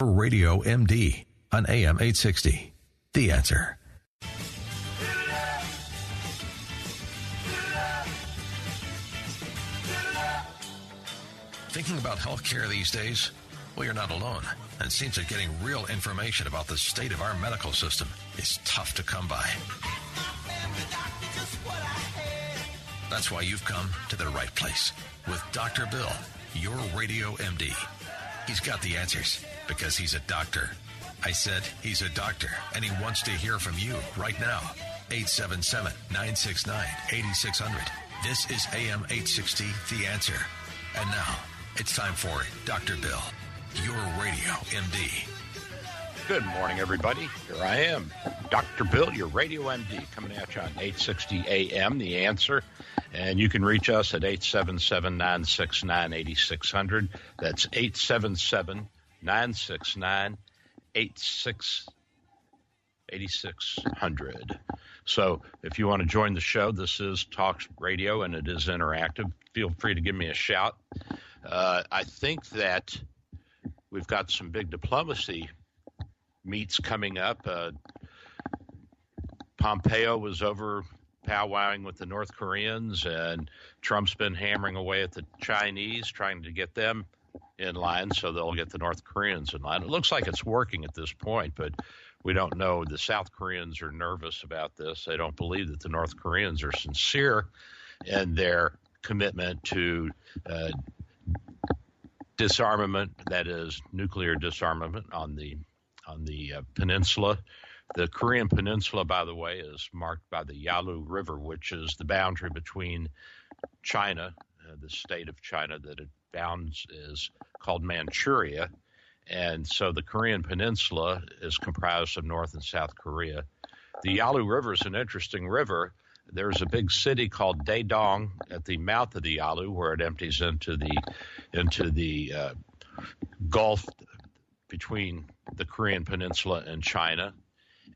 Radio MD on AM 860. The answer. Thinking about healthcare these days? Well, you're not alone. And it seems that getting real information about the state of our medical system is tough to come by. That's why you've come to the right place with Dr. Bill, your radio MD. He's got the answers because he's a doctor. I said he's a doctor and he wants to hear from you right now. 877 969 8600. This is AM 860, The Answer. And now it's time for Dr. Bill, your radio MD. Good morning, everybody. Here I am, Dr. Bill, your radio MD, coming at you on 860 AM, The Answer. And you can reach us at 877 969 8600. That's 877 969 8600. So if you want to join the show, this is Talk Radio and it is interactive. Feel free to give me a shout. Uh, I think that we've got some big diplomacy meets coming up. Uh, Pompeo was over powwowing with the North Koreans, and Trump's been hammering away at the Chinese, trying to get them in line so they'll get the North Koreans in line. It looks like it's working at this point, but we don't know. The South Koreans are nervous about this. They don't believe that the North Koreans are sincere in their commitment to uh, disarmament, that is, nuclear disarmament on the on the uh, peninsula. The Korean peninsula, by the way, is marked by the Yalu River, which is the boundary between China, uh, the state of China that it bounds is called Manchuria. And so the Korean peninsula is comprised of North and South Korea. The Yalu River is an interesting river. There's a big city called Dandong at the mouth of the Yalu, where it empties into the into the uh, Gulf between the Korean Peninsula and China.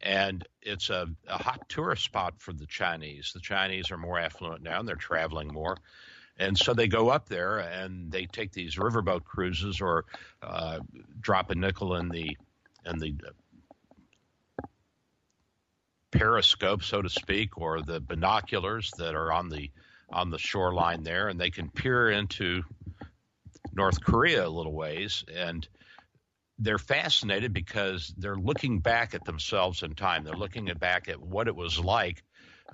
And it's a, a hot tourist spot for the Chinese. The Chinese are more affluent now and they're traveling more. And so they go up there and they take these riverboat cruises or uh, drop a nickel in the in the periscope, so to speak, or the binoculars that are on the on the shoreline there, and they can peer into North Korea a little ways and they're fascinated because they're looking back at themselves in time. They're looking back at what it was like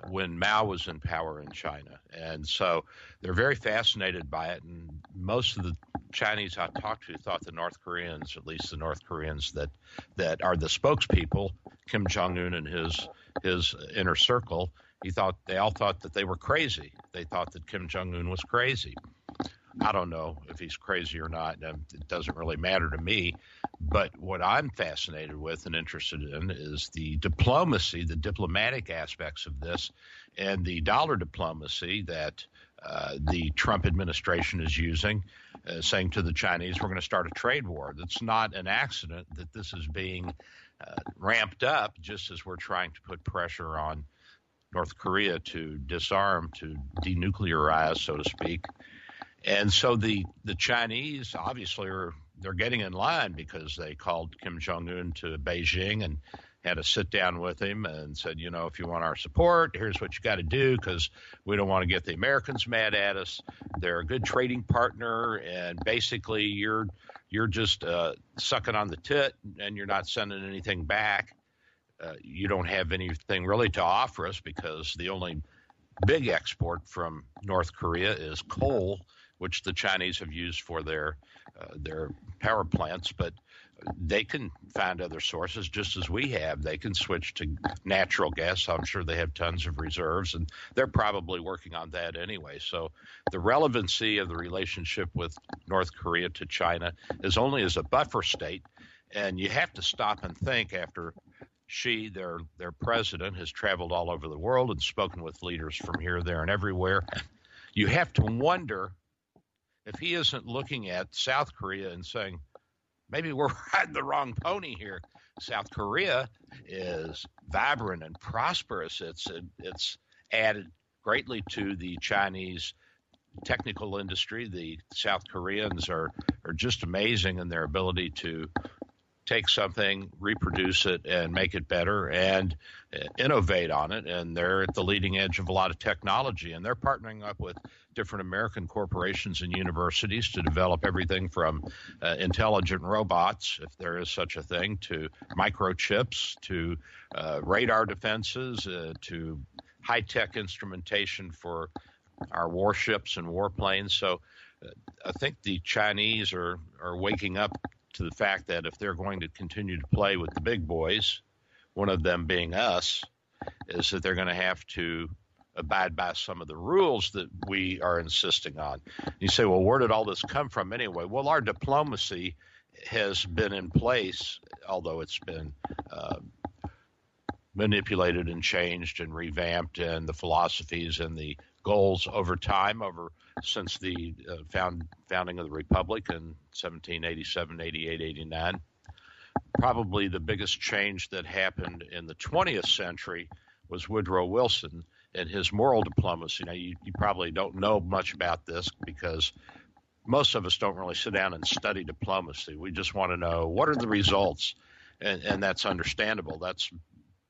when Mao was in power in China. And so they're very fascinated by it. And most of the Chinese I talked to thought the North Koreans, at least the North Koreans that, that are the spokespeople, Kim Jong un and his, his inner circle, he thought they all thought that they were crazy. They thought that Kim Jong un was crazy. I don't know if he's crazy or not. It doesn't really matter to me. But what I'm fascinated with and interested in is the diplomacy, the diplomatic aspects of this, and the dollar diplomacy that uh, the Trump administration is using, uh, saying to the Chinese, we're going to start a trade war. That's not an accident that this is being uh, ramped up just as we're trying to put pressure on North Korea to disarm, to denuclearize, so to speak. And so the the Chinese obviously are they're getting in line because they called Kim Jong Un to Beijing and had a sit down with him and said, you know, if you want our support, here's what you got to do because we don't want to get the Americans mad at us. They're a good trading partner, and basically you're you're just uh, sucking on the tit and you're not sending anything back. Uh, you don't have anything really to offer us because the only big export from North Korea is coal which the Chinese have used for their uh, their power plants, but they can find other sources just as we have. They can switch to natural gas. I'm sure they have tons of reserves, and they're probably working on that anyway. So the relevancy of the relationship with North Korea to China is only as a buffer state. And you have to stop and think after Xi, their their president, has traveled all over the world and spoken with leaders from here, there, and everywhere. You have to wonder if he isn't looking at South Korea and saying, maybe we're riding the wrong pony here. South Korea is vibrant and prosperous. It's it's added greatly to the Chinese technical industry. The South Koreans are are just amazing in their ability to take something, reproduce it, and make it better, and uh, innovate on it. And they're at the leading edge of a lot of technology, and they're partnering up with different American corporations and universities to develop everything from uh, intelligent robots, if there is such a thing, to microchips, to uh, radar defenses, uh, to high tech instrumentation for our warships and warplanes. So uh, I think the Chinese are, are waking up to the fact that if they're going to continue to play with the big boys, one of them being us, is that they're going to have to abide by some of the rules that we are insisting on. You say, well, where did all this come from anyway? Well, our diplomacy has been in place, although it's been uh, manipulated and changed and revamped, and the philosophies and the goals over time, over since the uh, found, founding of the republic in 1787, 88, 89. Probably the biggest change that happened in the 20th century was Woodrow Wilson and his moral diplomacy. Now, you, you probably don't know much about this because most of us don't really sit down and study diplomacy. We just want to know what are the results, and, and that's understandable. That's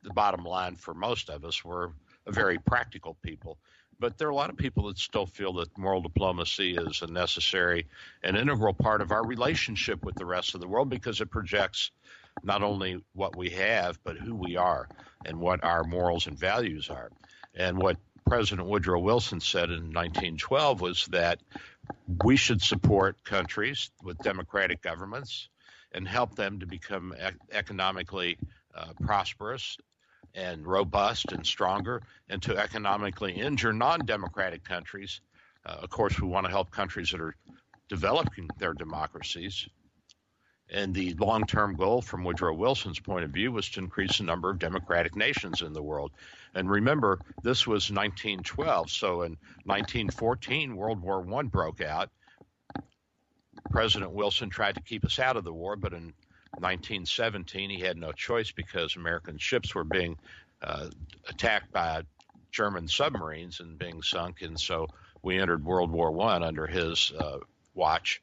the bottom line for most of us. We're very practical people. But there are a lot of people that still feel that moral diplomacy is a necessary and integral part of our relationship with the rest of the world because it projects not only what we have, but who we are and what our morals and values are. And what President Woodrow Wilson said in 1912 was that we should support countries with democratic governments and help them to become economically uh, prosperous and robust and stronger, and to economically injure non democratic countries. Uh, of course, we want to help countries that are developing their democracies. And the long term goal, from Woodrow Wilson's point of view, was to increase the number of democratic nations in the world. And remember, this was 1912. So in 1914, World War I broke out. President Wilson tried to keep us out of the war, but in 1917, he had no choice because American ships were being uh, attacked by German submarines and being sunk, and so we entered World War One under his uh, watch.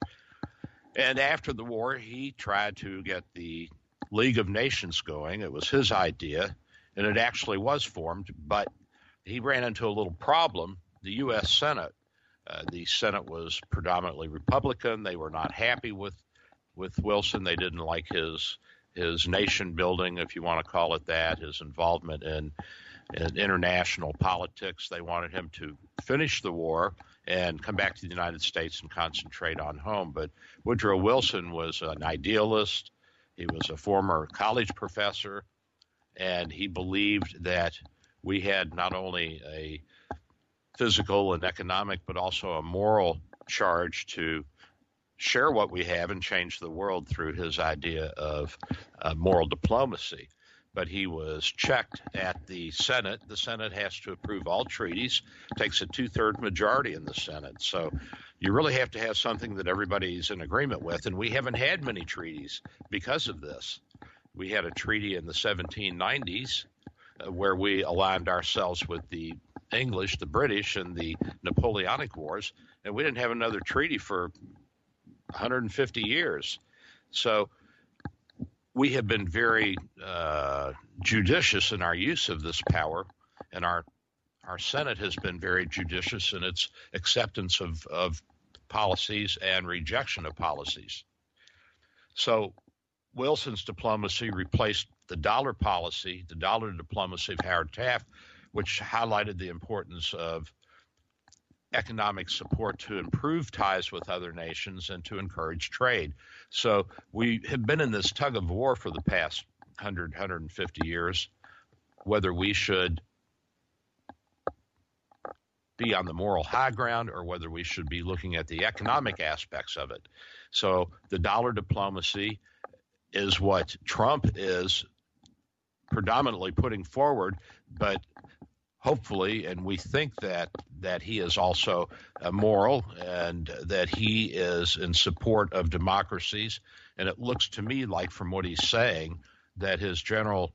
And after the war, he tried to get the League of Nations going. It was his idea, and it actually was formed, but he ran into a little problem. The U.S. Senate, uh, the Senate was predominantly Republican. They were not happy with with Wilson. They didn't like his his nation building, if you want to call it that, his involvement in, in international politics. They wanted him to finish the war and come back to the United States and concentrate on home. But Woodrow Wilson was an idealist. He was a former college professor, and he believed that we had not only a physical and economic, but also a moral charge to share what we have and change the world through his idea of uh, moral diplomacy. But he was checked at the Senate. The Senate has to approve all treaties, takes a two third majority in the Senate. So you really have to have something that everybody's in agreement with. And we haven't had many treaties because of this. We had a treaty in the 1790s uh, where we aligned ourselves with the English, the British, and the Napoleonic Wars, and we didn't have another treaty for 150 years. So we have been very uh, judicious in our use of this power, and our our Senate has been very judicious in its acceptance of, of policies and rejection of policies. So Wilson's diplomacy replaced the dollar policy, the dollar diplomacy of Howard Taft, which highlighted the importance of economic support to improve ties with other nations and to encourage trade. So we have been in this tug of war for the past 100, 150 years, whether we should be on the moral high ground or whether we should be looking at the economic aspects of it. So the dollar diplomacy is what Trump is predominantly putting forward, but hopefully, and we think that that he is also moral and that he is in support of democracies. And it looks to me like, from what he's saying, that his general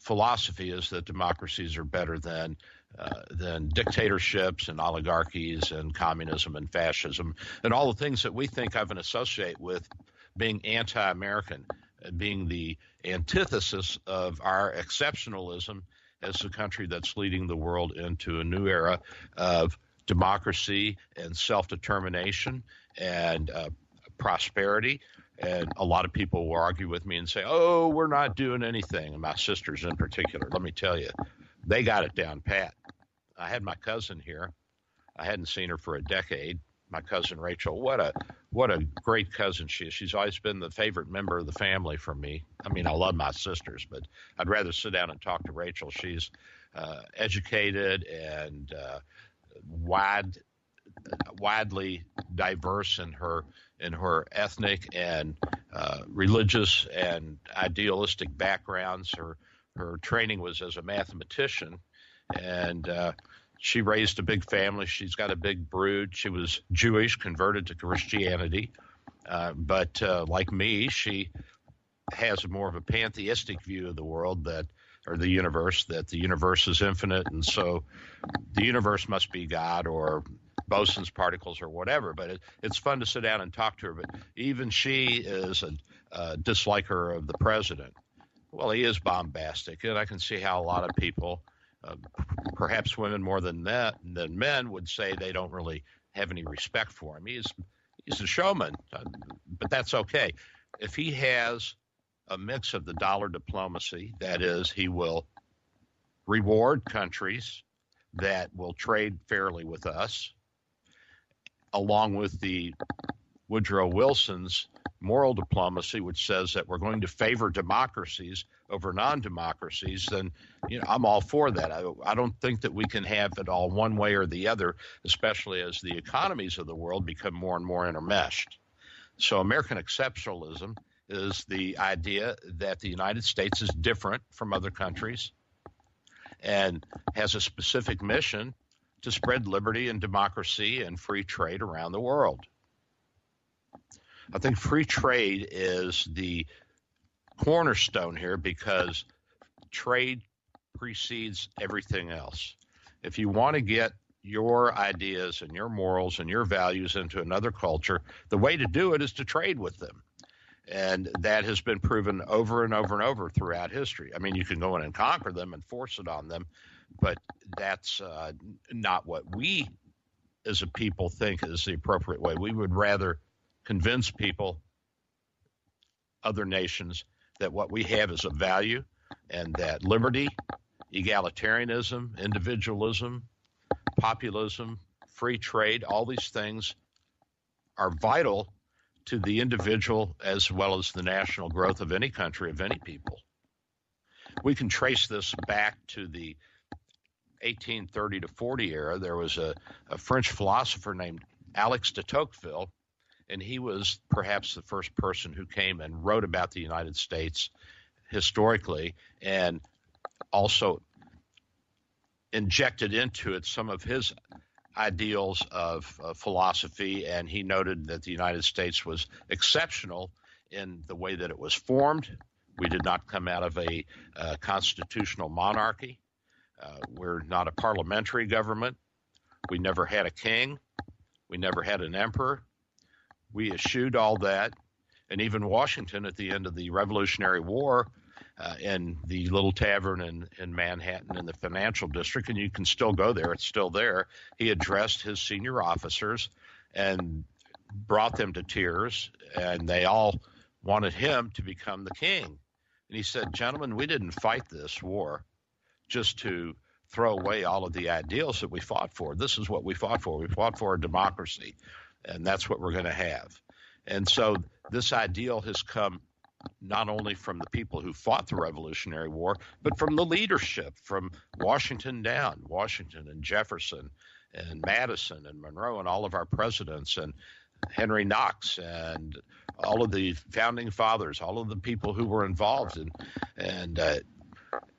philosophy is that democracies are better than uh, than dictatorships and oligarchies and communism and fascism and all the things that we think of and associate with being anti-American, being the antithesis of our exceptionalism as the country that's leading the world into a new era of democracy and self-determination and uh, prosperity. And a lot of people will argue with me and say, "Oh, we're not doing anything." And my sisters, in particular, let me tell you, they got it down pat. I had my cousin here. I hadn't seen her for a decade. My cousin Rachel, what a what a great cousin she is. She's always been the favorite member of the family for me. I mean, I love my sisters, but I'd rather sit down and talk to Rachel. She's uh, educated and uh, wide widely diverse in her in her ethnic and uh, religious and idealistic backgrounds. Her her training was as a mathematician, and uh, she raised a big family. She's got a big brood. She was Jewish, converted to Christianity, uh, but uh, like me, she has more of a pantheistic view of the world that or the universe that the universe is infinite and so the universe must be god or Boson's particles or whatever. But it, it's fun to sit down and talk to her. But even she is a, a disliker of the president. Well, he is bombastic, and I can see how a lot of people, uh, perhaps women more than that than men, would say they don't really have any respect for him. He's he's a showman, uh, but that's okay. If he has a mix of the dollar diplomacy, that is, he will reward countries that will trade fairly with us along with the Woodrow Wilson's moral diplomacy, which says that we're going to favor democracies over non-democracies, then you know I'm all for that. I, I don't think that we can have it all one way or the other, especially as the economies of the world become more and more intermeshed. So American exceptionalism is the idea that the United States is different from other countries and has a specific mission to spread liberty and democracy and free trade around the world. I think free trade is the cornerstone here because trade precedes everything else. If you want to get your ideas and your morals and your values into another culture, the way to do it is to trade with them. And that has been proven over and over and over throughout history. I mean, you can go in and conquer them and force it on them, but that's uh, not what we as a people think is the appropriate way. We would rather convince people, other nations, that what we have is a value and that liberty, egalitarianism, individualism, populism, free trade, all these things are vital to the individual as well as the national growth of any country, of any people. We can trace this back to the 1830 to 40 era, there was a, a French philosopher named Alex de Tocqueville, and he was perhaps the first person who came and wrote about the United States historically and also injected into it some of his ideals of uh, philosophy, and he noted that the United States was exceptional in the way that it was formed. We did not come out of a uh, constitutional monarchy. Uh, we're not a parliamentary government. We never had a king. We never had an emperor. We eschewed all that. And even Washington, at the end of the Revolutionary War, uh, in the little tavern in, in Manhattan in the financial district, and you can still go there, it's still there. He addressed his senior officers and brought them to tears, and they all wanted him to become the king. And he said, Gentlemen, we didn't fight this war just to throw away all of the ideals that we fought for. This is what we fought for. We fought for a democracy, and that's what we're going to have. And so this ideal has come not only from the people who fought the Revolutionary War, but from the leadership, from Washington down, Washington and Jefferson and Madison and Monroe and all of our presidents. And Henry Knox and all of the founding fathers, all of the people who were involved, and and uh,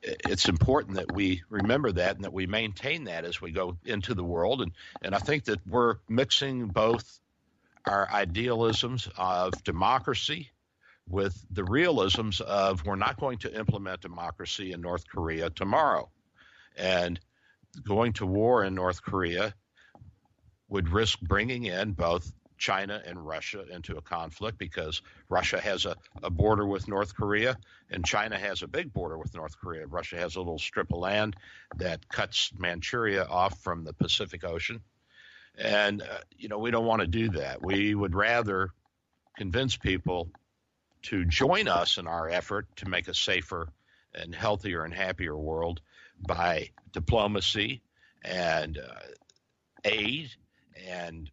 it's important that we remember that and that we maintain that as we go into the world. And and I think that we're mixing both our idealisms of democracy with the realisms of we're not going to implement democracy in North Korea tomorrow. And going to war in North Korea would risk bringing in both China and Russia into a conflict because Russia has a, a border with North Korea and China has a big border with North Korea. Russia has a little strip of land that cuts Manchuria off from the Pacific Ocean. And, uh, you know, we don't want to do that. We would rather convince people to join us in our effort to make a safer and healthier and happier world by diplomacy and uh, aid and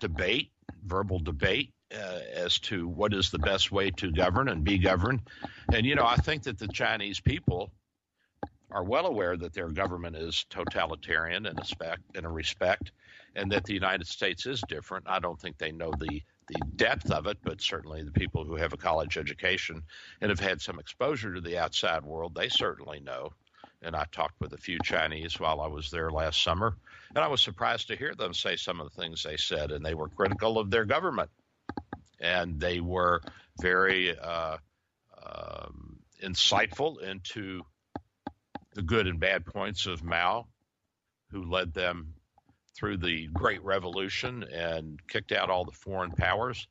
debate, verbal debate uh, as to what is the best way to govern and be governed. And, you know, I think that the Chinese people are well aware that their government is totalitarian in a, spec, in a respect and that the United States is different. I don't think they know the, the depth of it, but certainly the people who have a college education and have had some exposure to the outside world, they certainly know. And I talked with a few Chinese while I was there last summer, and I was surprised to hear them say some of the things they said, and they were critical of their government. And they were very uh, um, insightful into the good and bad points of Mao, who led them through the Great Revolution and kicked out all the foreign powers,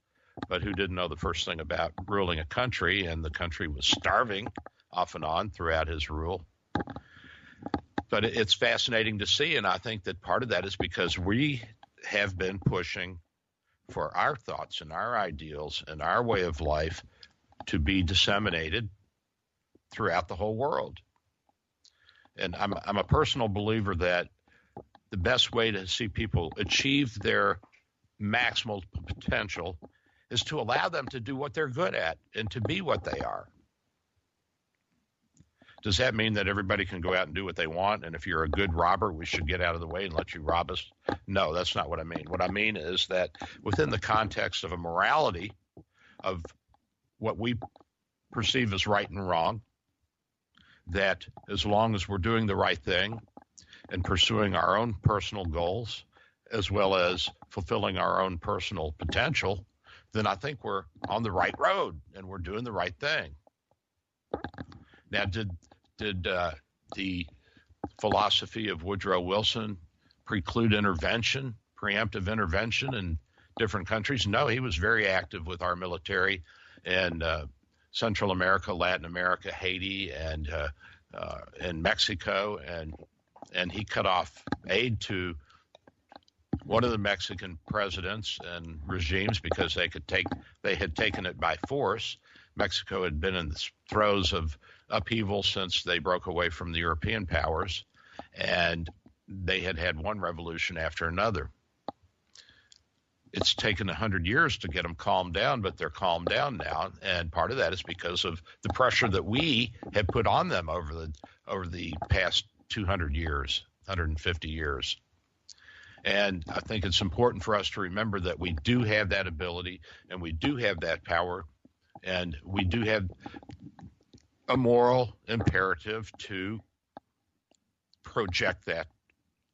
but who didn't know the first thing about ruling a country, and the country was starving off and on throughout his rule but it's fascinating to see. And I think that part of that is because we have been pushing for our thoughts and our ideals and our way of life to be disseminated throughout the whole world. And I'm, I'm a personal believer that the best way to see people achieve their maximal potential is to allow them to do what they're good at and to be what they are. Does that mean that everybody can go out and do what they want? And if you're a good robber, we should get out of the way and let you rob us? No, that's not what I mean. What I mean is that within the context of a morality of what we perceive as right and wrong, that as long as we're doing the right thing and pursuing our own personal goals, as well as fulfilling our own personal potential, then I think we're on the right road and we're doing the right thing. Now, did did uh, the philosophy of Woodrow Wilson preclude intervention, preemptive intervention in different countries? No, he was very active with our military in uh, Central America, Latin America, Haiti, and uh, uh, in Mexico, and and he cut off aid to one of the Mexican presidents and regimes because they could take they had taken it by force. Mexico had been in the throes of upheaval since they broke away from the European powers, and they had had one revolution after another. It's taken a hundred years to get them calmed down, but they're calmed down now, and part of that is because of the pressure that we have put on them over the over the past 200 years, 150 years. And I think it's important for us to remember that we do have that ability and we do have that power and we do have a moral imperative to project that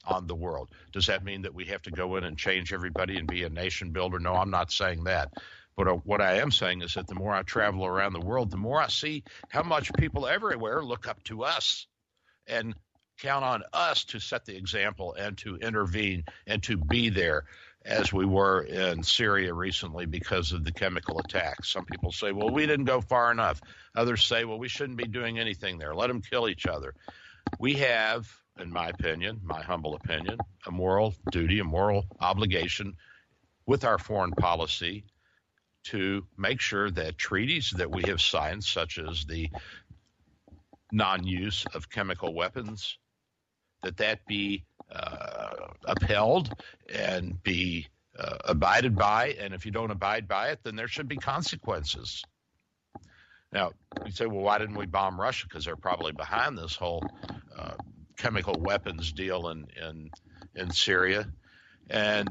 on the world. Does that mean that we have to go in and change everybody and be a nation builder? No, I'm not saying that. But uh, what I am saying is that the more I travel around the world, the more I see how much people everywhere look up to us and count on us to set the example and to intervene and to be there as we were in Syria recently because of the chemical attacks. Some people say, well, we didn't go far enough. Others say, well, we shouldn't be doing anything there. Let them kill each other. We have, in my opinion, my humble opinion, a moral duty, a moral obligation with our foreign policy to make sure that treaties that we have signed, such as the non use of chemical weapons, that that be uh, upheld and be uh, abided by. And if you don't abide by it, then there should be consequences. Now, you say, well, why didn't we bomb Russia? Because they're probably behind this whole uh, chemical weapons deal in, in, in Syria. And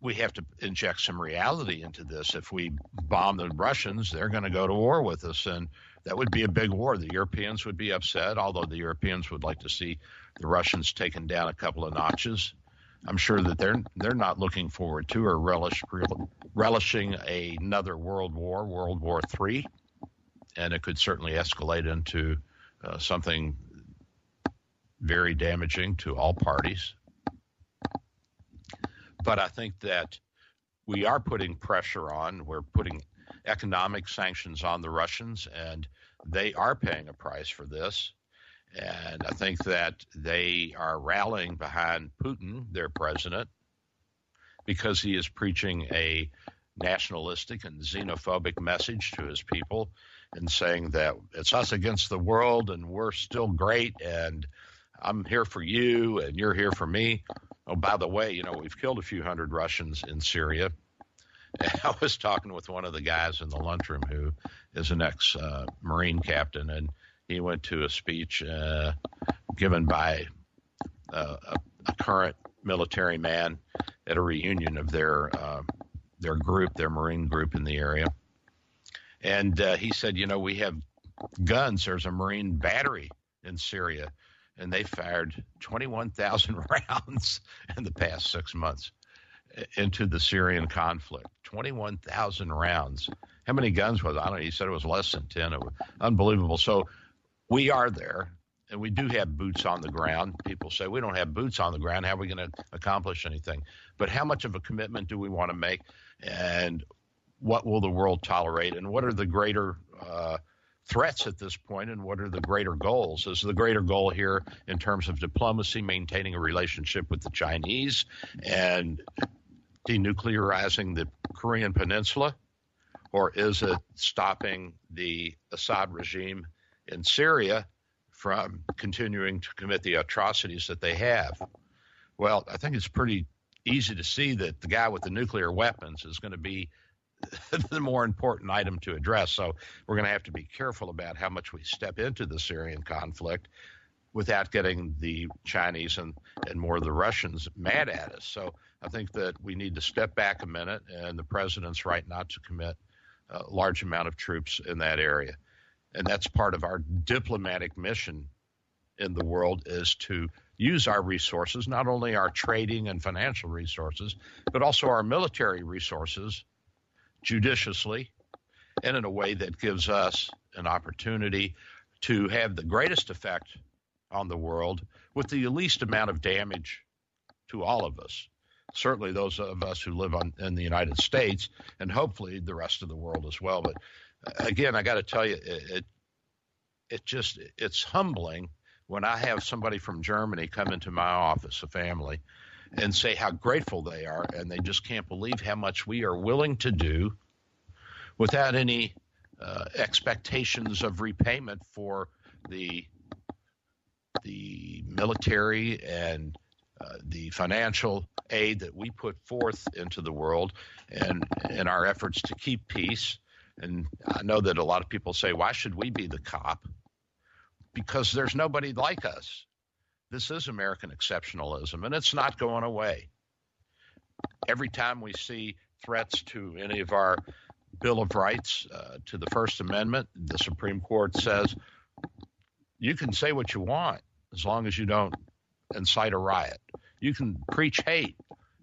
we have to inject some reality into this. If we bomb the Russians, they're going to go to war with us, and that would be a big war. The Europeans would be upset, although the Europeans would like to see the Russians taken down a couple of notches. I'm sure that they're they're not looking forward to or relish relishing another world war, World War III, and it could certainly escalate into uh, something very damaging to all parties. But I think that we are putting pressure on. We're putting economic sanctions on the Russians, and they are paying a price for this. And I think that they are rallying behind Putin, their president, because he is preaching a nationalistic and xenophobic message to his people and saying that it's us against the world and we're still great and I'm here for you and you're here for me. Oh, by the way, you know, we've killed a few hundred Russians in Syria. I was talking with one of the guys in the lunchroom who is an ex uh, Marine captain, and he went to a speech uh, given by uh, a, a, current military man at a reunion of their uh, their group, their Marine group in the area. And uh, he said, you know, we have guns. There's a Marine battery in Syria, and they fired 21,000 rounds in the past six months into the Syrian conflict. 21,000 rounds. How many guns was it? I don't know. He said it was less than 10. It was unbelievable. So we are there and we do have boots on the ground. People say we don't have boots on the ground. How are we going to accomplish anything? But how much of a commitment do we want to make? And what will the world tolerate? And what are the greater uh, threats at this? And what are the greater goals? Is the greater goal here in terms of diplomacy, maintaining a relationship with the Chinese and denuclearizing the Korean Peninsula? Or is it stopping the Assad regime in Syria from continuing to commit the atrocities that they have? Well, I think it's pretty easy to see that the guy with the nuclear weapons is going to be the more important item to address. So we're going to have to be careful about how much we step into the Syrian conflict without getting the Chinese and, and more of the Russians mad at us. So I think that we need to step back a minute, and the president's right not to commit a large amount of troops in that area and that's part of our diplomatic mission in the world is to use our resources, not only our trading and financial resources, but also our military resources judiciously and in a way that gives us an opportunity to have the greatest effect on the world with the least amount of damage to all of us. Certainly, those of us who live on, in the United States, and hopefully the rest of the world as well. But uh, again, I got to tell you, it, it, it just it's humbling when I have somebody from Germany come into my office, a family, and say how grateful they are, and they just can't believe how much we are willing to do without any uh, expectations of repayment for the the military and uh, the financial aid that we put forth into the world and in our efforts to keep peace and I know that a lot of people say, why should we be the cop? Because there's nobody like us. This is American exceptionalism, and it's not going away. Every time we see threats to any of our Bill of Rights, uh, to the First Amendment, the Supreme Court says you can say what you want as long as you don't incite a riot. You can preach hate.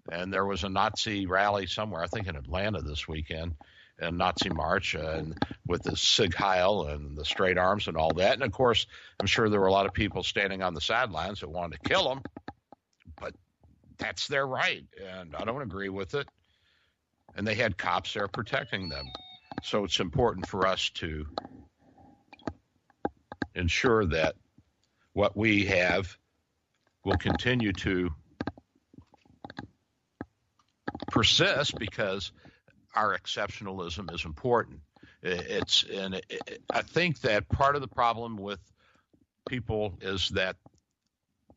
And there was a Nazi rally somewhere, I think in Atlanta this weekend, and Nazi March and with the Sieg Heil and the straight arms and all that. And of course, I'm sure there were a lot of people standing on the sidelines that wanted to kill them, but that's their right, and I don't agree with it. And they had cops there protecting them. So it's important for us to ensure that what we have will continue to persist because our exceptionalism is important. It's and it, I think that part of the problem with people is that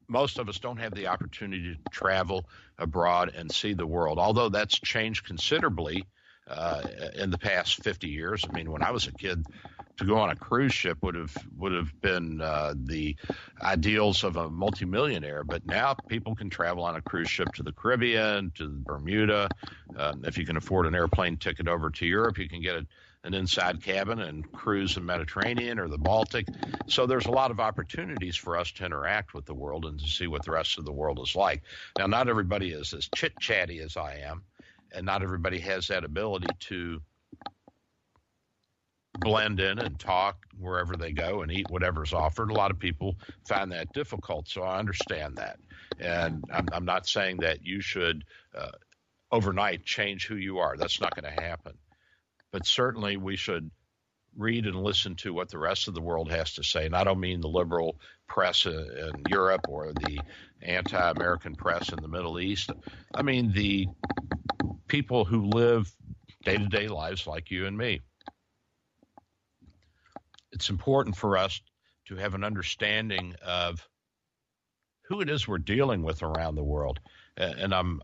most of us don't have the opportunity to travel abroad and see the world. Although that's changed considerably uh, in the past 50 years. I mean, when I was a kid, to go on a cruise ship would have would have been uh, the ideals of a multimillionaire. But now people can travel on a cruise ship to the Caribbean, to Bermuda. Um, if you can afford an airplane ticket over to Europe, you can get a, an inside cabin and cruise the Mediterranean or the Baltic. So there's a lot of opportunities for us to interact with the world and to see what the rest of the world is like. Now, not everybody is as chit chatty as I am, and not everybody has that ability to blend in and talk wherever they go and eat whatever's offered. A lot of people find that difficult, so I understand that. And I'm, I'm not saying that you should uh, overnight change who you are. That's not going to happen. But certainly we should read and listen to what the rest of the world has to say. And I don't mean the liberal press in Europe or the anti American press in the Middle East. I mean the people who live day to day lives like you and me it's important for us to have an understanding of who it is we're dealing with around the world. And I'm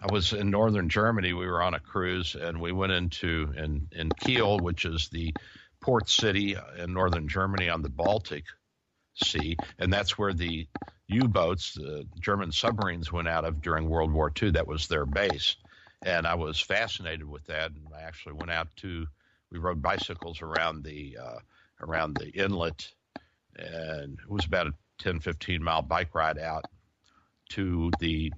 I was in northern Germany. We were on a cruise, and we went into in in Kiel, which is the port city in northern Germany on the Baltic Sea, and that's where the U-boats, the German submarines, went out of during World War II. That was their base, and I was fascinated with that. And I actually went out to we rode bicycles around the uh, around the inlet, and it was about a 10, 15 mile bike ride out to the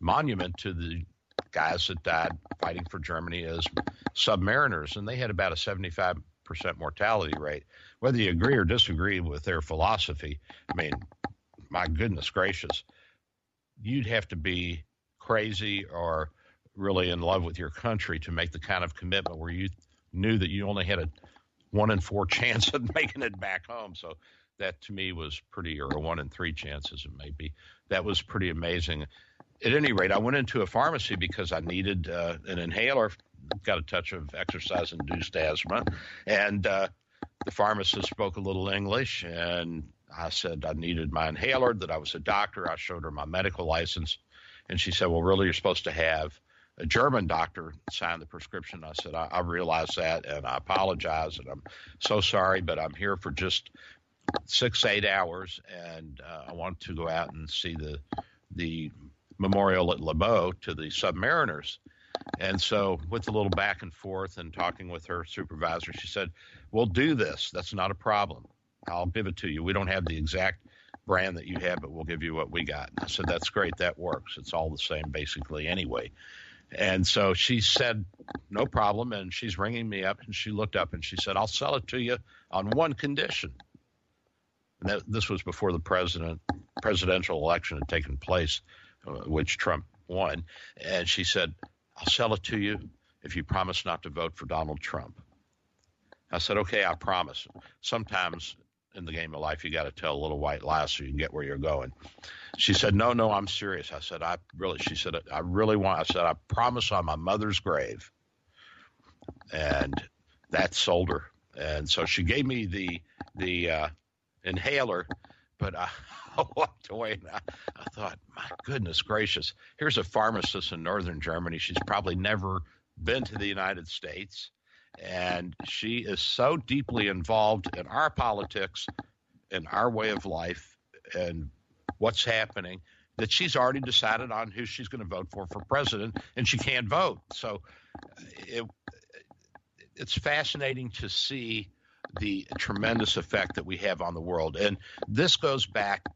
monument to the guys that died fighting for Germany as submariners, and they had about a 75% mortality rate. Whether you agree or disagree with their philosophy, I mean, my goodness gracious, you'd have to be crazy or really in love with your country to make the kind of commitment where you knew that you only had a one in four chance of making it back home. So that to me was pretty, or a one in three chances it may be. That was pretty amazing. At any rate, I went into a pharmacy because I needed uh, an inhaler. Got a touch of exercise-induced asthma, and uh, the pharmacist spoke a little English, and I said I needed my inhaler. That I was a doctor. I showed her my medical license, and she said, "Well, really, you're supposed to have a German doctor signed the prescription. I said, I, I realize that and I apologize and I'm so sorry, but I'm here for just six, eight hours and uh, I want to go out and see the, the memorial at Laboe to the submariners. And so, with a little back and forth and talking with her supervisor, she said, We'll do this. That's not a problem. I'll give it to you. We don't have the exact brand that you have, but we'll give you what we got. And I said, That's great. That works. It's all the same, basically, anyway. And so she said, no problem. And she's ringing me up and she looked up and she said, I'll sell it to you on one condition. And that, this was before the president presidential election had taken place, uh, which Trump won. And she said, I'll sell it to you if you promise not to vote for Donald Trump. I said, okay, I promise. Sometimes in the game of life, you got to tell a little white lie so you can get where you're going. She said, no, no, I'm serious. I said, I really, she said, I really want, I said, I promise on my mother's grave. And that sold her. And so she gave me the, the, uh, inhaler, but I, I walked away and I, I thought, my goodness gracious, here's a pharmacist in Northern Germany. She's probably never been to the United States and she is so deeply involved in our politics, in our way of life, and what's happening that she's already decided on who she's going to vote for for president, and she can't vote. So it, it's fascinating to see the tremendous effect that we have on the world. And this goes back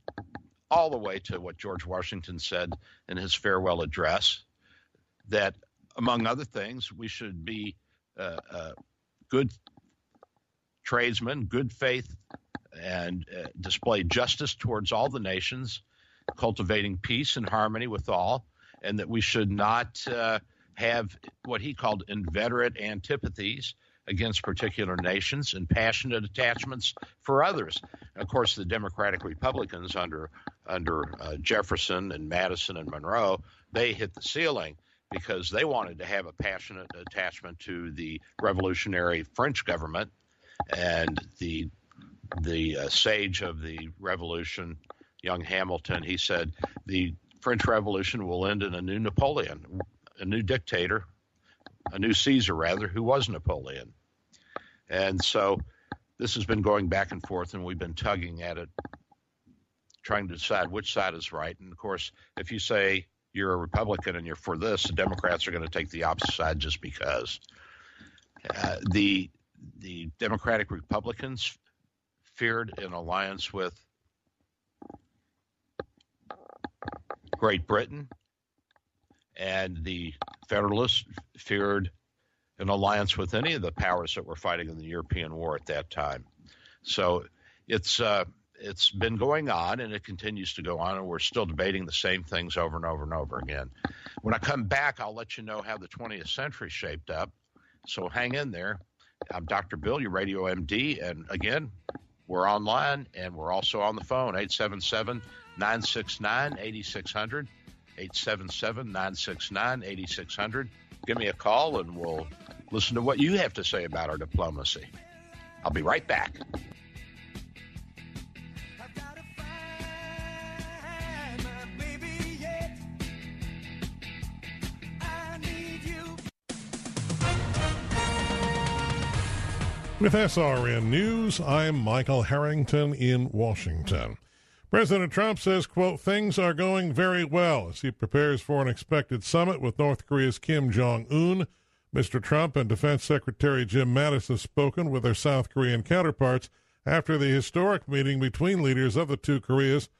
all the way to what George Washington said in his farewell address that, among other things, we should be uh, uh, good tradesmen, good faith, and uh, display justice towards all the nations, cultivating peace and harmony with all, and that we should not uh, have what he called inveterate antipathies against particular nations and passionate attachments for others. And of course, the Democratic Republicans under under uh, Jefferson and Madison and Monroe, they hit the ceiling because they wanted to have a passionate attachment to the revolutionary French government and the the uh, sage of the revolution, young Hamilton. He said the French Revolution will end in a new Napoleon, a new dictator, a new Caesar rather, who was Napoleon. And so this has been going back and forth, and we've been tugging at it, trying to decide which side is right. And of course, if you say you're a Republican and you're for this, the Democrats are going to take the opposite side just because. Uh, the the Democratic Republicans feared an alliance with Great Britain, and the Federalists feared an alliance with any of the powers that were fighting in the European War at that time. So it's uh, it's been going on and it continues to go on, and we're still debating the same things over and over and over again. When I come back, I'll let you know how the 20th century shaped up. So hang in there. I'm Dr. Bill, your radio MD, and again, we're online and we're also on the phone 877 969 8600. 877 969 8600. Give me a call and we'll listen to what you have to say about our diplomacy. I'll be right back. With SRN News, I'm Michael Harrington in Washington. President Trump says, quote, things are going very well as he prepares for an expected summit with North Korea's Kim Jong un. Mr. Trump and Defense Secretary Jim Mattis have spoken with their South Korean counterparts after the historic meeting between leaders of the two Koreas.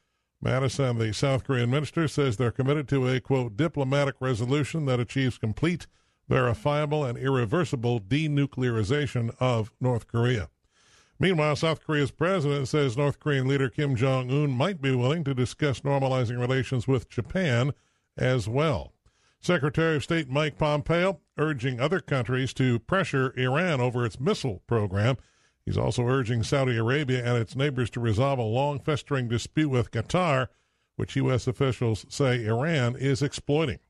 Mattis and the South Korean minister says they're committed to a, quote, diplomatic resolution that achieves complete verifiable, and irreversible denuclearization of North Korea. Meanwhile, South Korea's president says North Korean leader Kim Jong un might be willing to discuss normalizing relations with Japan as well. Secretary of State Mike Pompeo urging other countries to pressure Iran over its missile program. He's also urging Saudi Arabia and its neighbors to resolve a long festering dispute with Qatar, which U.S. officials say Iran is exploiting.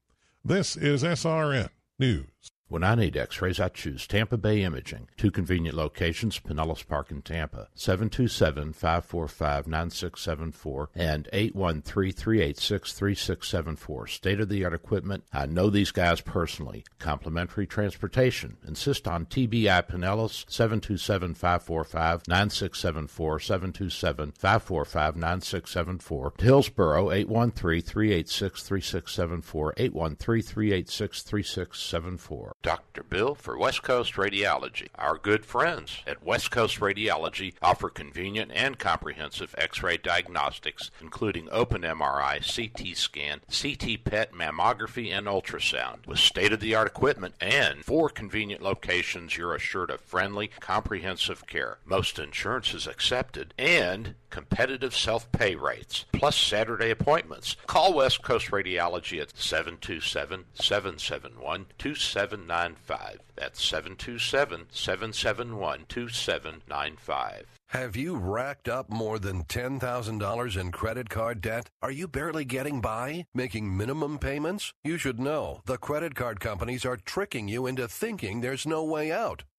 This is SRN News. When I need x-rays, I choose Tampa Bay Imaging. Two convenient locations, Pinellas Park in Tampa. 727-545-9674 and 813-386-3674. State-of-the-art equipment. I know these guys personally. Complimentary transportation. Insist on TBI Pinellas. 727-545-9674. 727-545-9674. Hillsborough. 813-386-3674. 813-386-3674. Dr. Bill for West Coast Radiology. Our good friends at West Coast Radiology offer convenient and comprehensive X-ray diagnostics, including open MRI, CT scan, CT PET mammography, and ultrasound. With state-of-the-art equipment and four convenient locations, you're assured of friendly, comprehensive care. Most insurance is accepted and competitive self-pay rates, plus Saturday appointments. Call West Coast Radiology at 727-771-2795. That's 727-771-2795. Have you racked up more than $10,000 in credit card debt? Are you barely getting by, making minimum payments? You should know the credit card companies are tricking you into thinking there's no way out.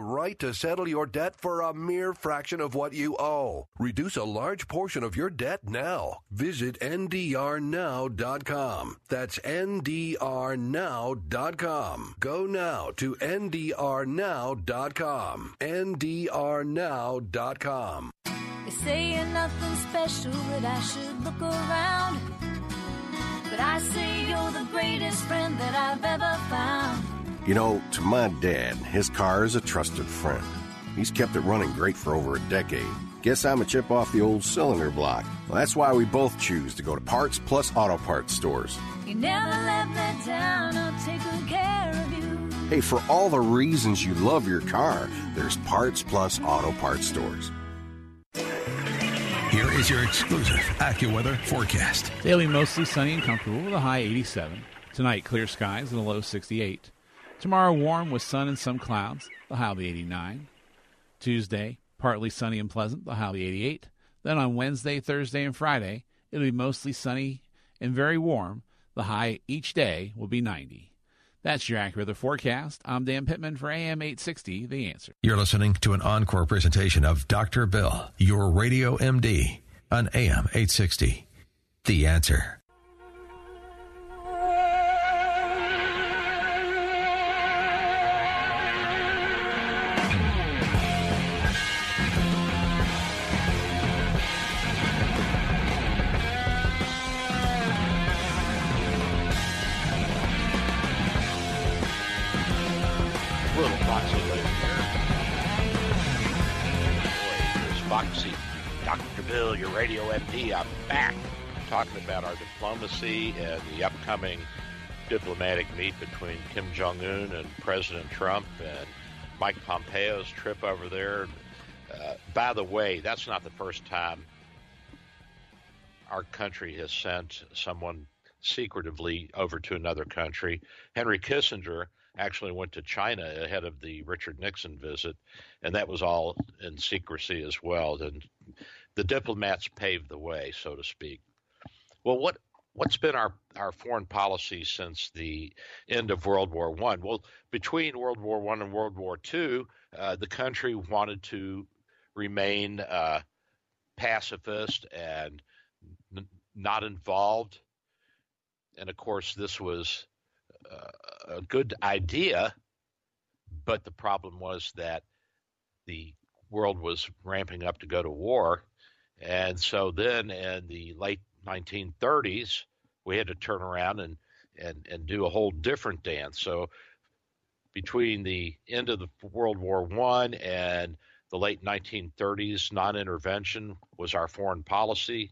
right to settle your debt for a mere fraction of what you owe. Reduce a large portion of your debt now. Visit ndrnow.com. That's ndrnow.com. Go now to ndrnow.com. ndrnow.com. They say nothing special, that I should look around. But I say you're the greatest friend that I've ever found. You know, to my dad, his car is a trusted friend. He's kept it running great for over a decade. Guess I'm a chip off the old cylinder block. Well, that's why we both choose to go to Parts Plus Auto Parts stores. You never let me down, I'll take good care of you. Hey, for all the reasons you love your car, there's Parts Plus Auto Parts stores. Here is your exclusive AccuWeather forecast. Daily mostly sunny and comfortable with a high 87. Tonight, clear skies and a low 68. Tomorrow, warm with sun and some clouds, the high will be 89. Tuesday, Partly sunny and pleasant, the high will be 88. Then on Wednesday, Thursday, and Friday, it'll be mostly sunny and very warm. The high each day will be 90. That's your AccuWeather forecast. I'm Dan Pittman for AM 860, The Answer. You're listening to an encore presentation of Dr. Bill, your radio MD, on AM 860, The Answer. Talking about our diplomacy and the upcoming diplomatic meet between Kim Jong Un and President Trump and Mike Pompeo's trip over there. Uh, by the way, that's not the first time our country has sent someone secretively over to another country. Henry Kissinger actually went to China ahead of the Richard Nixon visit, and that was all in secrecy as well. And the diplomats paved the way, so to speak. Well, what what's been our, our foreign policy since the end of World War One? Well, between World War One and World War Two, uh, the country wanted to remain uh, pacifist and n- not involved. And of course, this was uh, a good idea, but the problem was that the world was ramping up to go to war. And so then in the late 1930s, we had to turn around and, and, and do a whole different dance. So between the end of the World War One and the late 1930s, non-intervention was our foreign policy.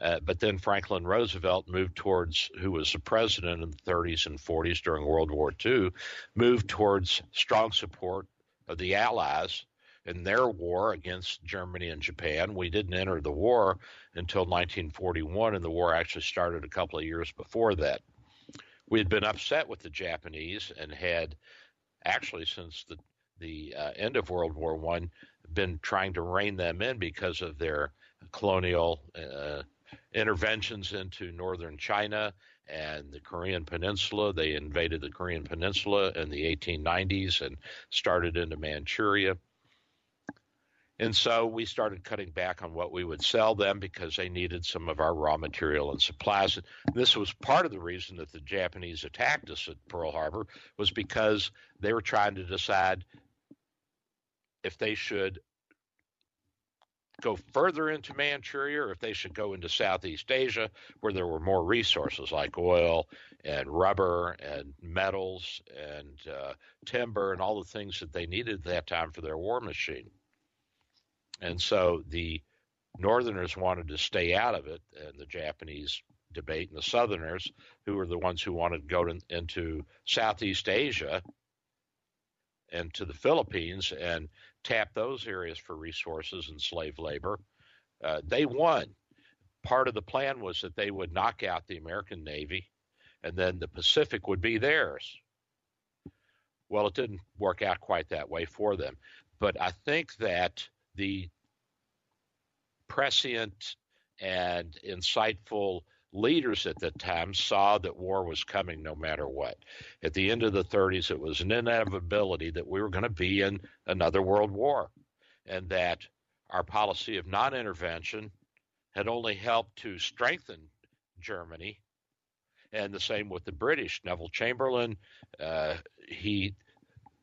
Uh, but then Franklin Roosevelt moved towards, who was the president in the 30s and 40s during World War II, moved towards strong support of the Allies in their war against Germany and Japan. We didn't enter the war until 1941, and the war actually started a couple of years before that. We had been upset with the Japanese and had actually since the the uh, end of World War One been trying to rein them in because of their colonial uh, interventions into northern China and the Korean Peninsula. They invaded the Korean Peninsula in the 1890s and started into Manchuria. And so we started cutting back on what we would sell them because they needed some of our raw material and supplies. This was part of the reason that the Japanese attacked us at Pearl Harbor was because they were trying to decide if they should go further into Manchuria or if they should go into Southeast Asia where there were more resources like oil and rubber and metals and uh, timber and all the things that they needed at that time for their war machine. And so the Northerners wanted to stay out of it, and the Japanese debate, and the Southerners, who were the ones who wanted to go to, into Southeast Asia and to the Philippines and tap those areas for resources and slave labor. Uh, they won. Part of the plan was that they would knock out the American Navy and then the Pacific would be theirs. Well, it didn't work out quite that way for them. But I think that the prescient and insightful leaders at the time saw that war was coming no matter what. At the end of the 30s, it was an inevitability that we were going to be in another world war, and that our policy of non intervention had only helped to strengthen Germany. And the same with the British. Neville Chamberlain, uh, he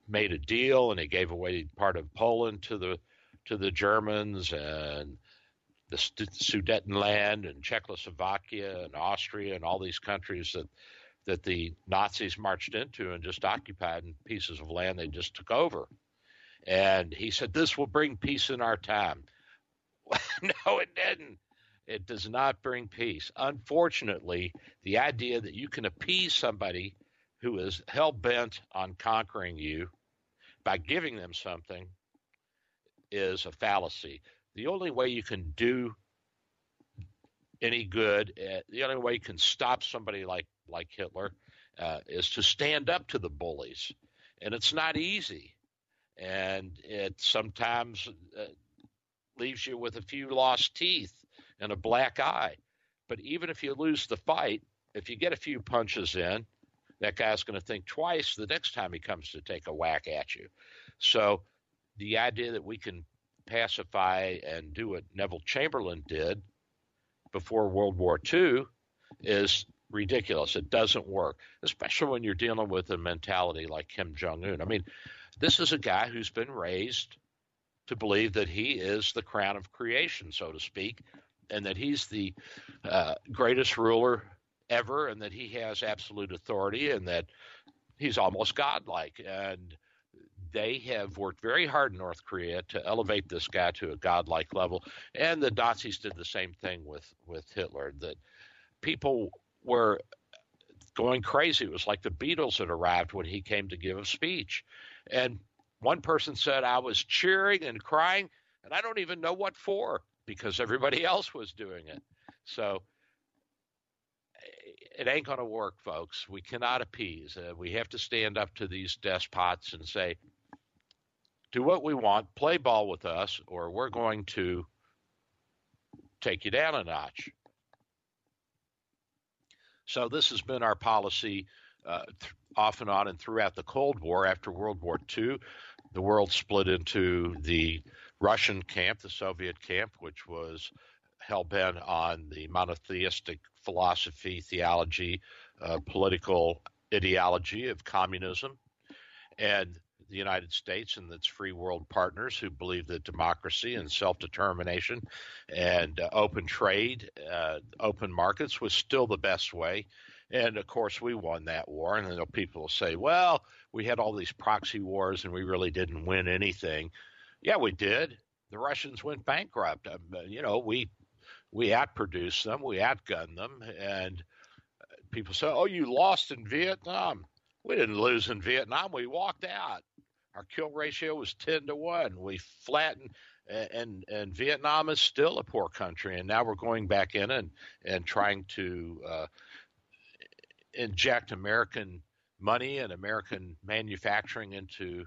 made a deal and he gave away part of Poland to the to the Germans and the Sudetenland and Czechoslovakia and Austria and all these countries that that the Nazis marched into and just occupied pieces of land they just took over. And he said, This will bring peace in our time. no, it didn't. It does not bring peace. Unfortunately, the idea that you can appease somebody who is hell bent on conquering you by giving them something is a fallacy the only way you can do any good, uh, the only way you can stop somebody like like Hitler, uh, is to stand up to the bullies, and it's not easy, and it sometimes uh, leaves you with a few lost teeth and a black eye. But even if you lose the fight, if you get a few punches in, that guy's going to think twice the next time he comes to take a whack at you. So the idea that we can pacify and do what Neville Chamberlain did before World War II is ridiculous. It doesn't work, especially when you're dealing with a mentality like Kim Jong Un. I mean, this is a guy who's been raised to believe that he is the crown of creation, so to speak, and that he's the uh, greatest ruler ever, and that he has absolute authority, and that he's almost godlike. And they have worked very hard in North Korea to elevate this guy to a godlike level, and the Nazis did the same thing with with Hitler. That people were going crazy. It was like the Beatles had arrived when he came to give a speech, and one person said I was cheering and crying, and I don't even know what for because everybody else was doing it. So it ain't going to work, folks. We cannot appease. Uh, we have to stand up to these despots and say, do what we want, play ball with us, or we're going to take you down a notch. So this has been our policy uh, th- off and on and throughout the Cold War. After World War II, the world split into the Russian camp, the Soviet camp, which was hell bent on the monotheistic philosophy, theology, uh, political ideology of communism, and the United States and its free world partners who believe that democracy and self determination and uh, open trade, uh, open markets was still the best way. And of course, we won that war. And then people will say, well, we had all these proxy wars and we really didn't win anything. Yeah, we did. The Russians went bankrupt. Um, you know, we we outproduced them, we outgunned them, and people say, "Oh, you lost in Vietnam." We didn't lose in Vietnam. We walked out. Our kill ratio was ten to one. We flattened, and and Vietnam is still a poor country. And now we're going back in and and trying to uh, inject American money and American manufacturing into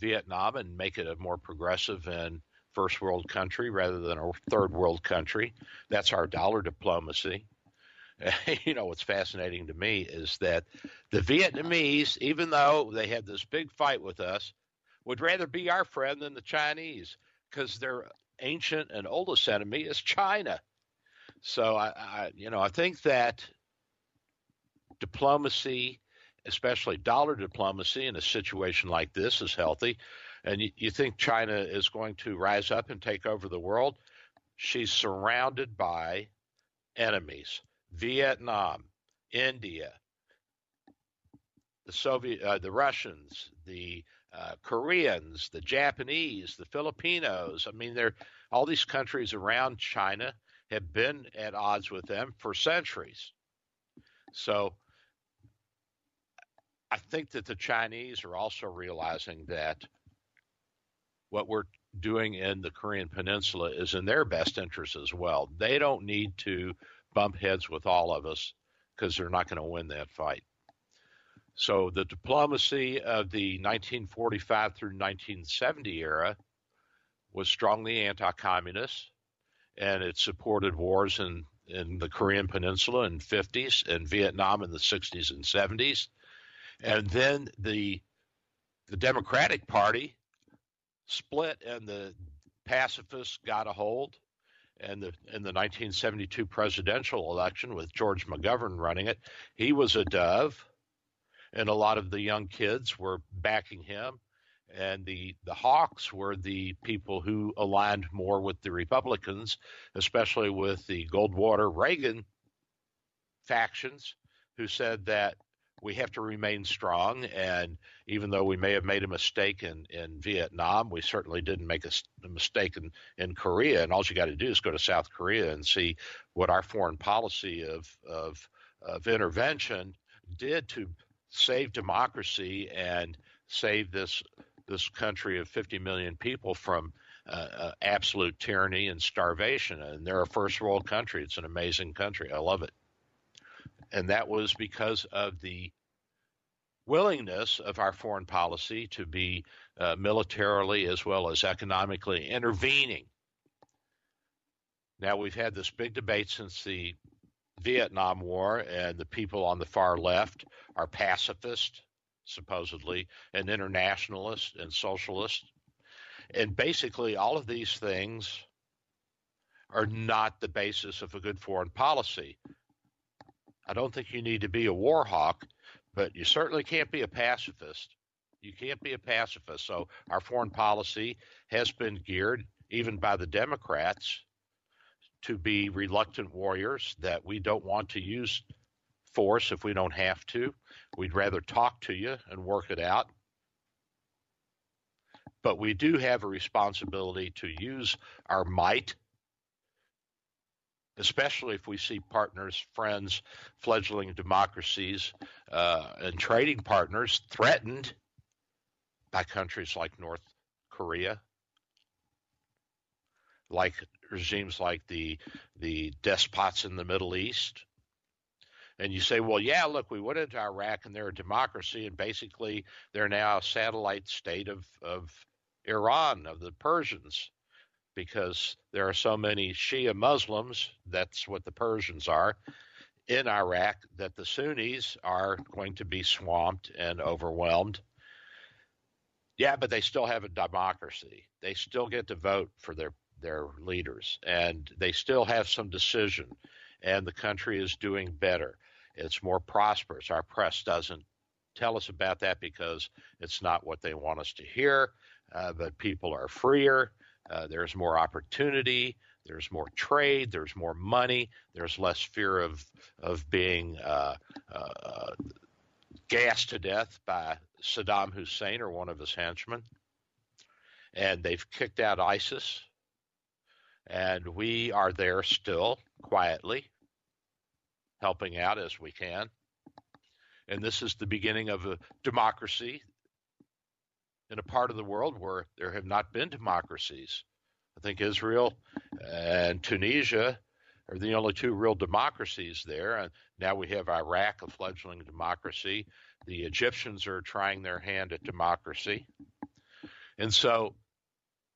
Vietnam and make it a more progressive and first world country rather than a third world country. That's our dollar diplomacy. you know, what's fascinating to me is that the Vietnamese, even though they had this big fight with us, would rather be our friend than the Chinese because their ancient and oldest enemy is China. So I, I, you know, I think that diplomacy, especially dollar diplomacy in a situation like this, is healthy. And you, you think China is going to rise up and take over the world, she's surrounded by enemies Vietnam, India, the Soviet, uh, the Russians, the uh, Koreans, the Japanese, the Filipinos. I mean, they're all these countries around China have been at odds with them for centuries. So I think that the Chinese are also realizing that what we're doing in the Korean Peninsula is in their best interest as well. They don't need to bump heads with all of us because they're not going to win that fight. So the diplomacy of the 1945 through 1970 era was strongly anti-communist, and it supported wars in in the Korean Peninsula in 50s and Vietnam in the 60s and 70s, and then the the Democratic Party split and the pacifists got a hold. And the in the 1972 presidential election with George McGovern running it, he was a dove, and a lot of the young kids were backing him. And the the Hawks were the people who aligned more with the Republicans, especially with the Goldwater Reagan factions, who said that we have to remain strong. And even though we may have made a mistake in, in Vietnam, we certainly didn't make a, a mistake in, in Korea. And all you got to do is go to South Korea and see what our foreign policy of, of, of intervention did to save democracy and save this this country of 50 million people from uh, uh, absolute tyranny and starvation. And they're a first world country. It's an amazing country. I love it and that was because of the willingness of our foreign policy to be uh, militarily as well as economically intervening Now, we've had this big debate since the Vietnam War, and the people on the far left are pacifist, supposedly, and internationalist and socialist. And basically, all of these things are not the basis of a good foreign policy. I don't think you need to be a war hawk, but you certainly can't be a pacifist. You can't be a pacifist. So our foreign policy has been geared, even by the Democrats, to be reluctant warriors, that we don't want to use force if we don't have to. We'd rather talk to you and work it out. But we do have a responsibility to use our might, especially if we see partners, friends, fledgling democracies, uh, and trading partners threatened by countries like North Korea, like regimes like the the despots in the Middle East. And you say, well, yeah, look, we went into Iraq and they're a democracy, and basically they're now a satellite state of, of Iran, of the Persians, because there are so many Shia Muslims, that's what the Persians are, in Iraq, that the Sunnis are going to be swamped and overwhelmed. Yeah, but they still have a democracy. They still get to vote for their their leaders, and they still have some decision, and the country is doing better. It's more prosperous. Our press doesn't tell us about that because it's not what they want us to hear, uh, but people are freer. Uh, there's more opportunity. There's more trade. There's more money. There's less fear of of being uh, uh gassed to death by Saddam Hussein or one of his henchmen. And they've kicked out ISIS and we are there still quietly helping out as we can. And this is the beginning of a democracy in a part of the world where there have not been democracies. I think Israel and Tunisia are the only two real democracies there. And now we have Iraq, a fledgling democracy. The Egyptians are trying their hand at democracy. And so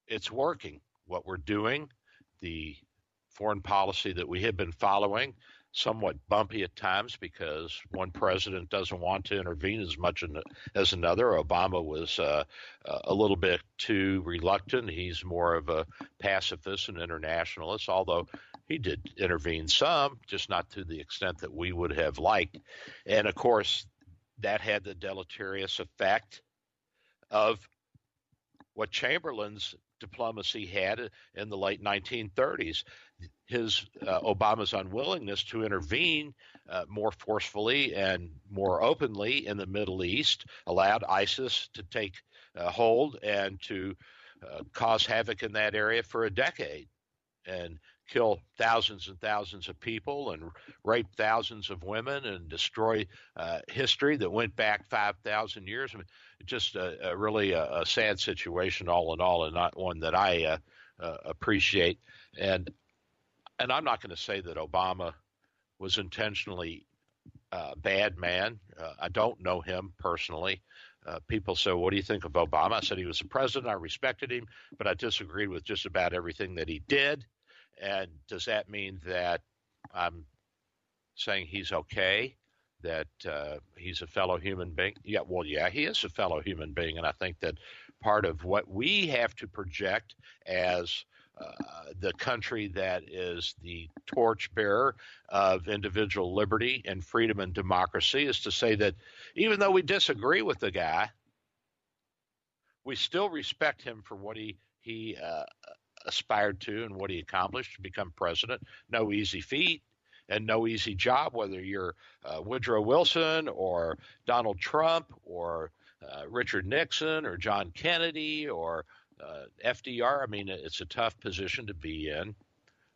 it's working. What we're doing the foreign policy that we have been following, somewhat bumpy at times because one president doesn't want to intervene as much as another. Obama was uh, a little bit too reluctant. He's more of a pacifist and internationalist, although he did intervene some, just not to the extent that we would have liked. And of course, that had the deleterious effect of what Chamberlain's diplomacy had in the late 1930s. His uh, Obama's unwillingness to intervene uh, more forcefully and more openly in the Middle East allowed ISIS to take uh, hold and to uh, cause havoc in that area for a decade and kill thousands and thousands of people and rape thousands of women and destroy uh, history that went back 5,000 years. I mean, just a, a really a, a, sad situation, all in all, and not one that I uh, uh, appreciate. And and I'm not going to say that Obama was intentionally a uh, bad man. Uh, I don't know him personally. Uh, people say, "What do you think of Obama?" I said he was a president. I respected him, but I disagreed with just about everything that he did. And does that mean that I'm saying he's okay? That uh, he's a fellow human being? Yeah, well, yeah, he is a fellow human being, and I think that part of what we have to project as uh, the country that is the torchbearer of individual liberty and freedom and democracy is to say that even though we disagree with the guy, we still respect him for what he he uh, aspired to and what he accomplished to become president. No easy feat and no easy job, whether you're uh, Woodrow Wilson or Donald Trump or uh, Richard Nixon or John Kennedy or uh, FDR. I mean, it's a tough position to be in,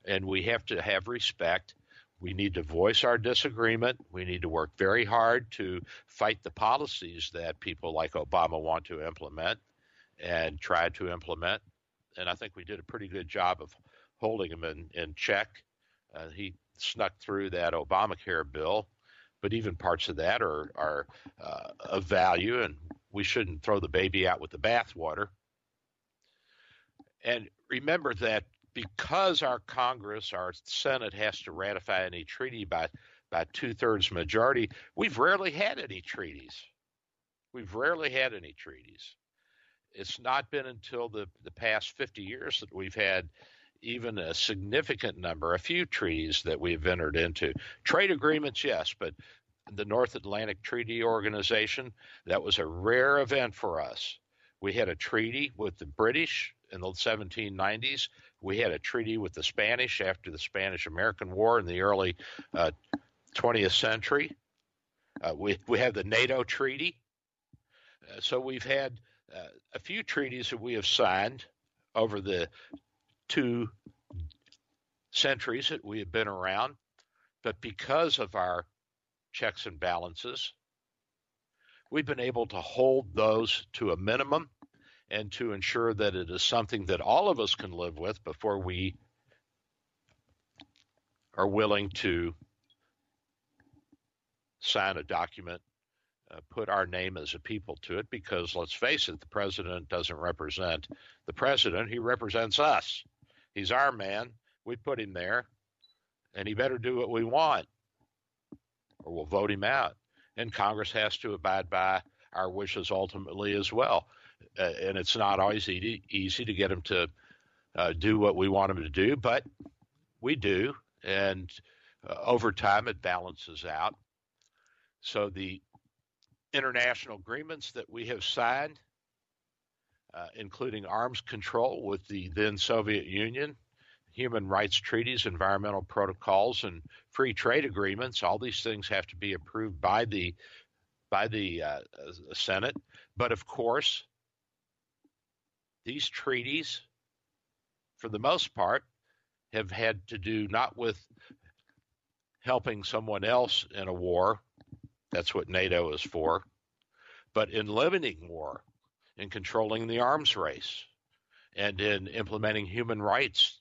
and we have to have respect. We need to voice our disagreement. We need to work very hard to fight the policies that people like Obama want to implement and try to implement and I think we did a pretty good job of holding him in, in check. Uh, he snuck through that Obamacare bill, but even parts of that are are uh, of value, and we shouldn't throw the baby out with the bathwater. And remember that because our Congress, our Senate has to ratify any treaty by by two thirds majority, we've rarely had any treaties. We've rarely had any treaties. It's not been until the, the past 50 years that we've had even a significant number, a few treaties that we've entered into. Trade agreements, yes, but the North Atlantic Treaty Organization, that was a rare event for us. We had a treaty with the British in the 1790s. We had a treaty with the Spanish after the Spanish American War in the early uh, 20th century. Uh, we, we have the NATO treaty. Uh, so we've had uh, a few treaties that we have signed over the two centuries that we have been around. But because of our checks and balances, we've been able to hold those to a minimum and to ensure that it is something that all of us can live with before we are willing to sign a document, uh, put our name as a people to it, because let's face it, the president doesn't represent the president, he represents us. He's our man. We put him there, and he better do what we want, or we'll vote him out. And Congress has to abide by our wishes ultimately as well uh, and it's not always easy, easy to get them to uh, do what we want them to do, but we do, and uh, over time it balances out. So the international agreements that we have signed, uh, including arms control with the then Soviet Union, human rights treaties, environmental protocols, and free trade agreements, all these things have to be approved by the by the uh, Senate. But of course, these treaties, for the most part, have had to do not with helping someone else in a war. That's what NATO is for. But in limiting war, in controlling the arms race, and in implementing human rights,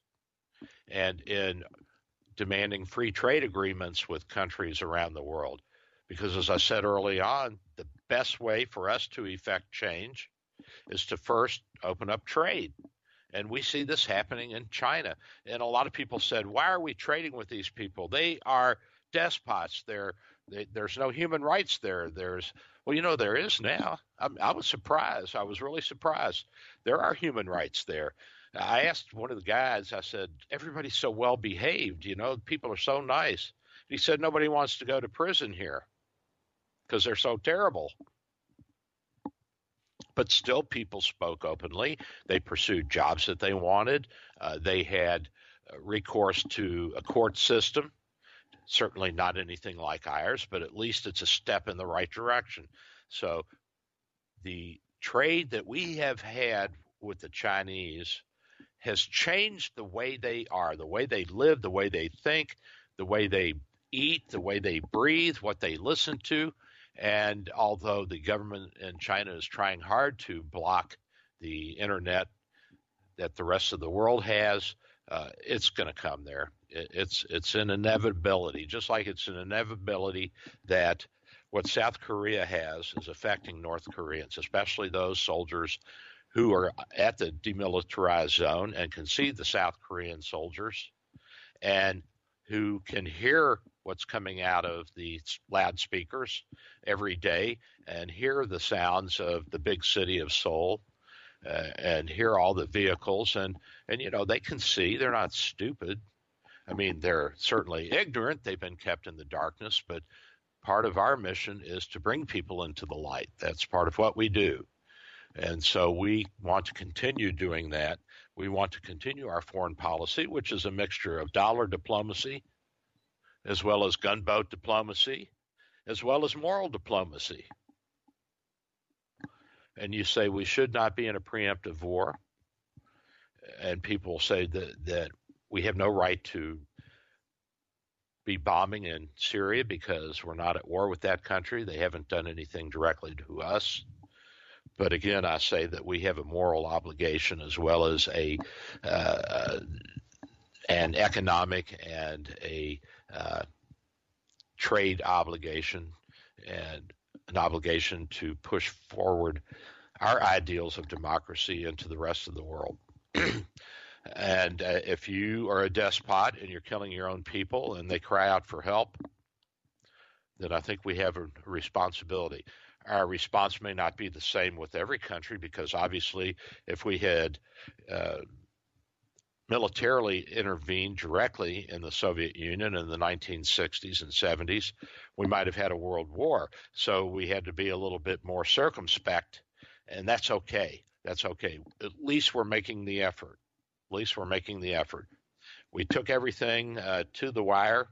and in demanding free trade agreements with countries around the world. Because as I said early on, the best way for us to effect change is to first open up trade. And we see this happening in China. And a lot of people said, why are we trading with these people? They are despots. They're, there's no human rights there. There's, well, you know, there is now. I, I was surprised. I was really surprised. There are human rights there. I asked one of the guys, I said, everybody's so well behaved, you know, people are so nice. He said, nobody wants to go to prison here because they're so terrible but still people spoke openly. They pursued jobs that they wanted. Uh, they had uh, recourse to a court system. Certainly not anything like ours, but at least it's a step in the right direction. So the trade that we have had with the Chinese has changed the way they are, the way they live, the way they think, the way they eat, the way they breathe, what they listen to. And although the government in China is trying hard to block the internet that the rest of the world has, uh, it's going to come there. It, it's it's an inevitability, just like it's an inevitability that what South Korea has is affecting North Koreans, especially those soldiers who are at the demilitarized zone and can see the South Korean soldiers and who can hear what's coming out of the loudspeakers every day and hear the sounds of the big city of Seoul uh, and hear all the vehicles and and you know they can see. They're not stupid. I mean they're certainly ignorant. They've been kept in the darkness but part of our mission is to bring people into the light. That's part of what we do. And so we want to continue doing that. We want to continue our foreign policy which is a mixture of dollar diplomacy as well as gunboat diplomacy, as well as moral diplomacy. And you say we should not be in a preemptive war, and people say that, that we have no right to be bombing in Syria because we're not at war with that country. They haven't done anything directly to us. But again, I say that we have a moral obligation as well as a uh, an economic and a uh, trade obligation and an obligation to push forward our ideals of democracy into the rest of the world. And uh, if you are a despot and you're killing your own people and they cry out for help, then I think we have a responsibility. Our response may not be the same with every country because obviously, if we had uh, militarily intervened directly in the Soviet Union in the 1960s and 70s, we might have had a world war. So we had to be a little bit more circumspect, and that's okay. That's okay. At least we're making the effort. At least we're making the effort. We took everything uh, to the wire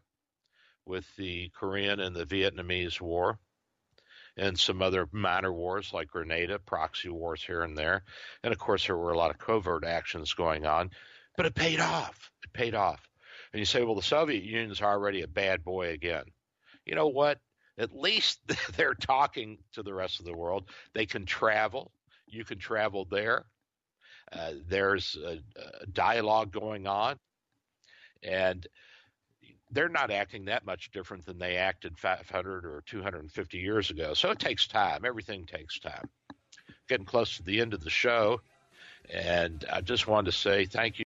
with the Korean and the Vietnamese War and some other minor wars like Grenada, proxy wars here and there. And of course, there were a lot of covert actions going on but it paid off. It paid off. And you say, well, the Soviet Union's already a bad boy again. You know what? At least they're talking to the rest of the world. They can travel. You can travel there. Uh, there's a, a dialogue going on. And they're not acting that much different than they acted 500 or 250 years ago. So it takes time. Everything takes time. Getting close to the end of the show. And I just wanted to say thank you.